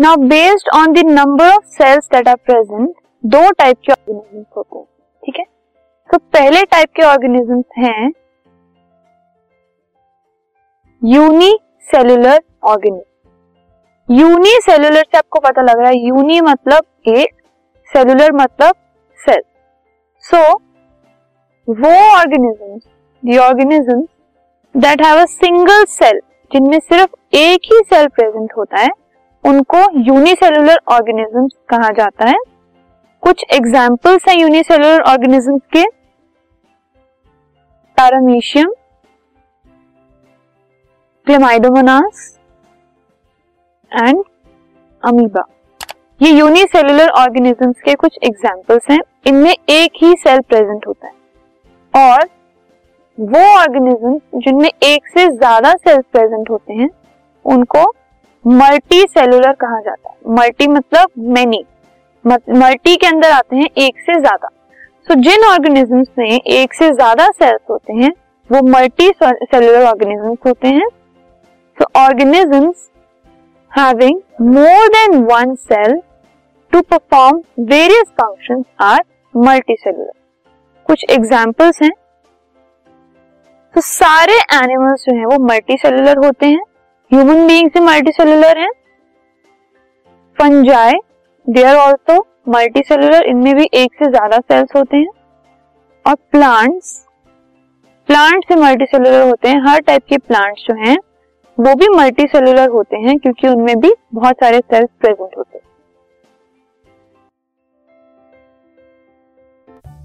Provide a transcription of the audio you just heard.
Now based on the number of cells that are present दो type के organisms होते हैं, ठीक है? तो पहले टाइप के ऑर्गेनिजम्स हैं यूनिसेलुलर ऑर्गेनिज्म यूनिसेलुलर से आपको पता लग रहा है यूनि मतलब एक सेलुलर मतलब सेल सो वो organisms the organisms that have a single cell जिनमें सिर्फ़ एक ही सेल प्रेजेंट होता है उनको यूनिसेलुलर ऑर्गेनिजम्स कहा जाता है। कुछ एग्जाम्पल्स हैं यूनिसेलुलर ऑर्गेनिजम्स के। पैरामीशियम क्लेमाइडोमोनास एंड अमीबा ये यूनिसेलुलर ऑर्गेनिजम्स के कुछ एग्जाम्पल्स हैं। इनमें एक ही सेल प्रेजेंट होता है। और वो ऑर्गेनिज्म जिनमें एक से ज़्यादा सेल्स प्रेजेंट होते हैं, उनको मल्टी सेलुलर कहा जाता है। मल्टी मतलब मेनी मल्टी के अंदर आते हैं एक से ज़्यादा। सो so, जिन ऑर्गेनिजम्स में एक से ज़्यादा सेल्स होते हैं वो मल्टी सेलुलर ऑर्गेनिजम्स होते हैं। So organisms having more than one cell to perform various functions are multi cellular कुछ एग्जाम्पल्स हैं। तो सारे एनिमल्स जो हैं वो मल्टी सेलुलर होते हैं। ह्यूमन बींग्स भी मल्टी सेलुलर है। Fungi they are also multi cellular इनमें भी एक से ज़्यादा सेल्स होते हैं। और प्लांट्स प्लांट्स से मल्टी सेलुलर होते हैं। हर टाइप के प्लांट्स जो हैं, वो भी मल्टी सेलुलर होते हैं, क्योंकि उनमें भी बहुत सारे सेल्स प्रेजेंट होते हैं।